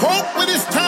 hope when it's time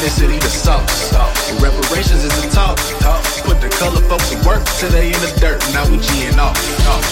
Synchronicity the sauce. Reparations is the talk. Put the color folks to work till they in the dirt. Now we G'ing off.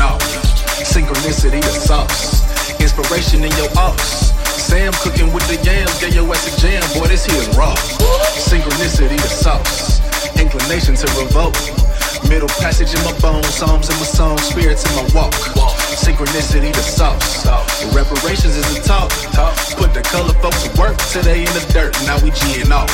Off. Synchronicity the sauce. Inspiration in your ops. Sam cooking with the yams, get your ass a jam, boy, this here is raw. Synchronicity the sauce. Inclination to revolt. Middle passage in my bones, psalms in my song, spirits in my walk. Synchronicity the sauce. Reparations is the talk. Put the color folks to work today in the dirt. Now we G'ing off.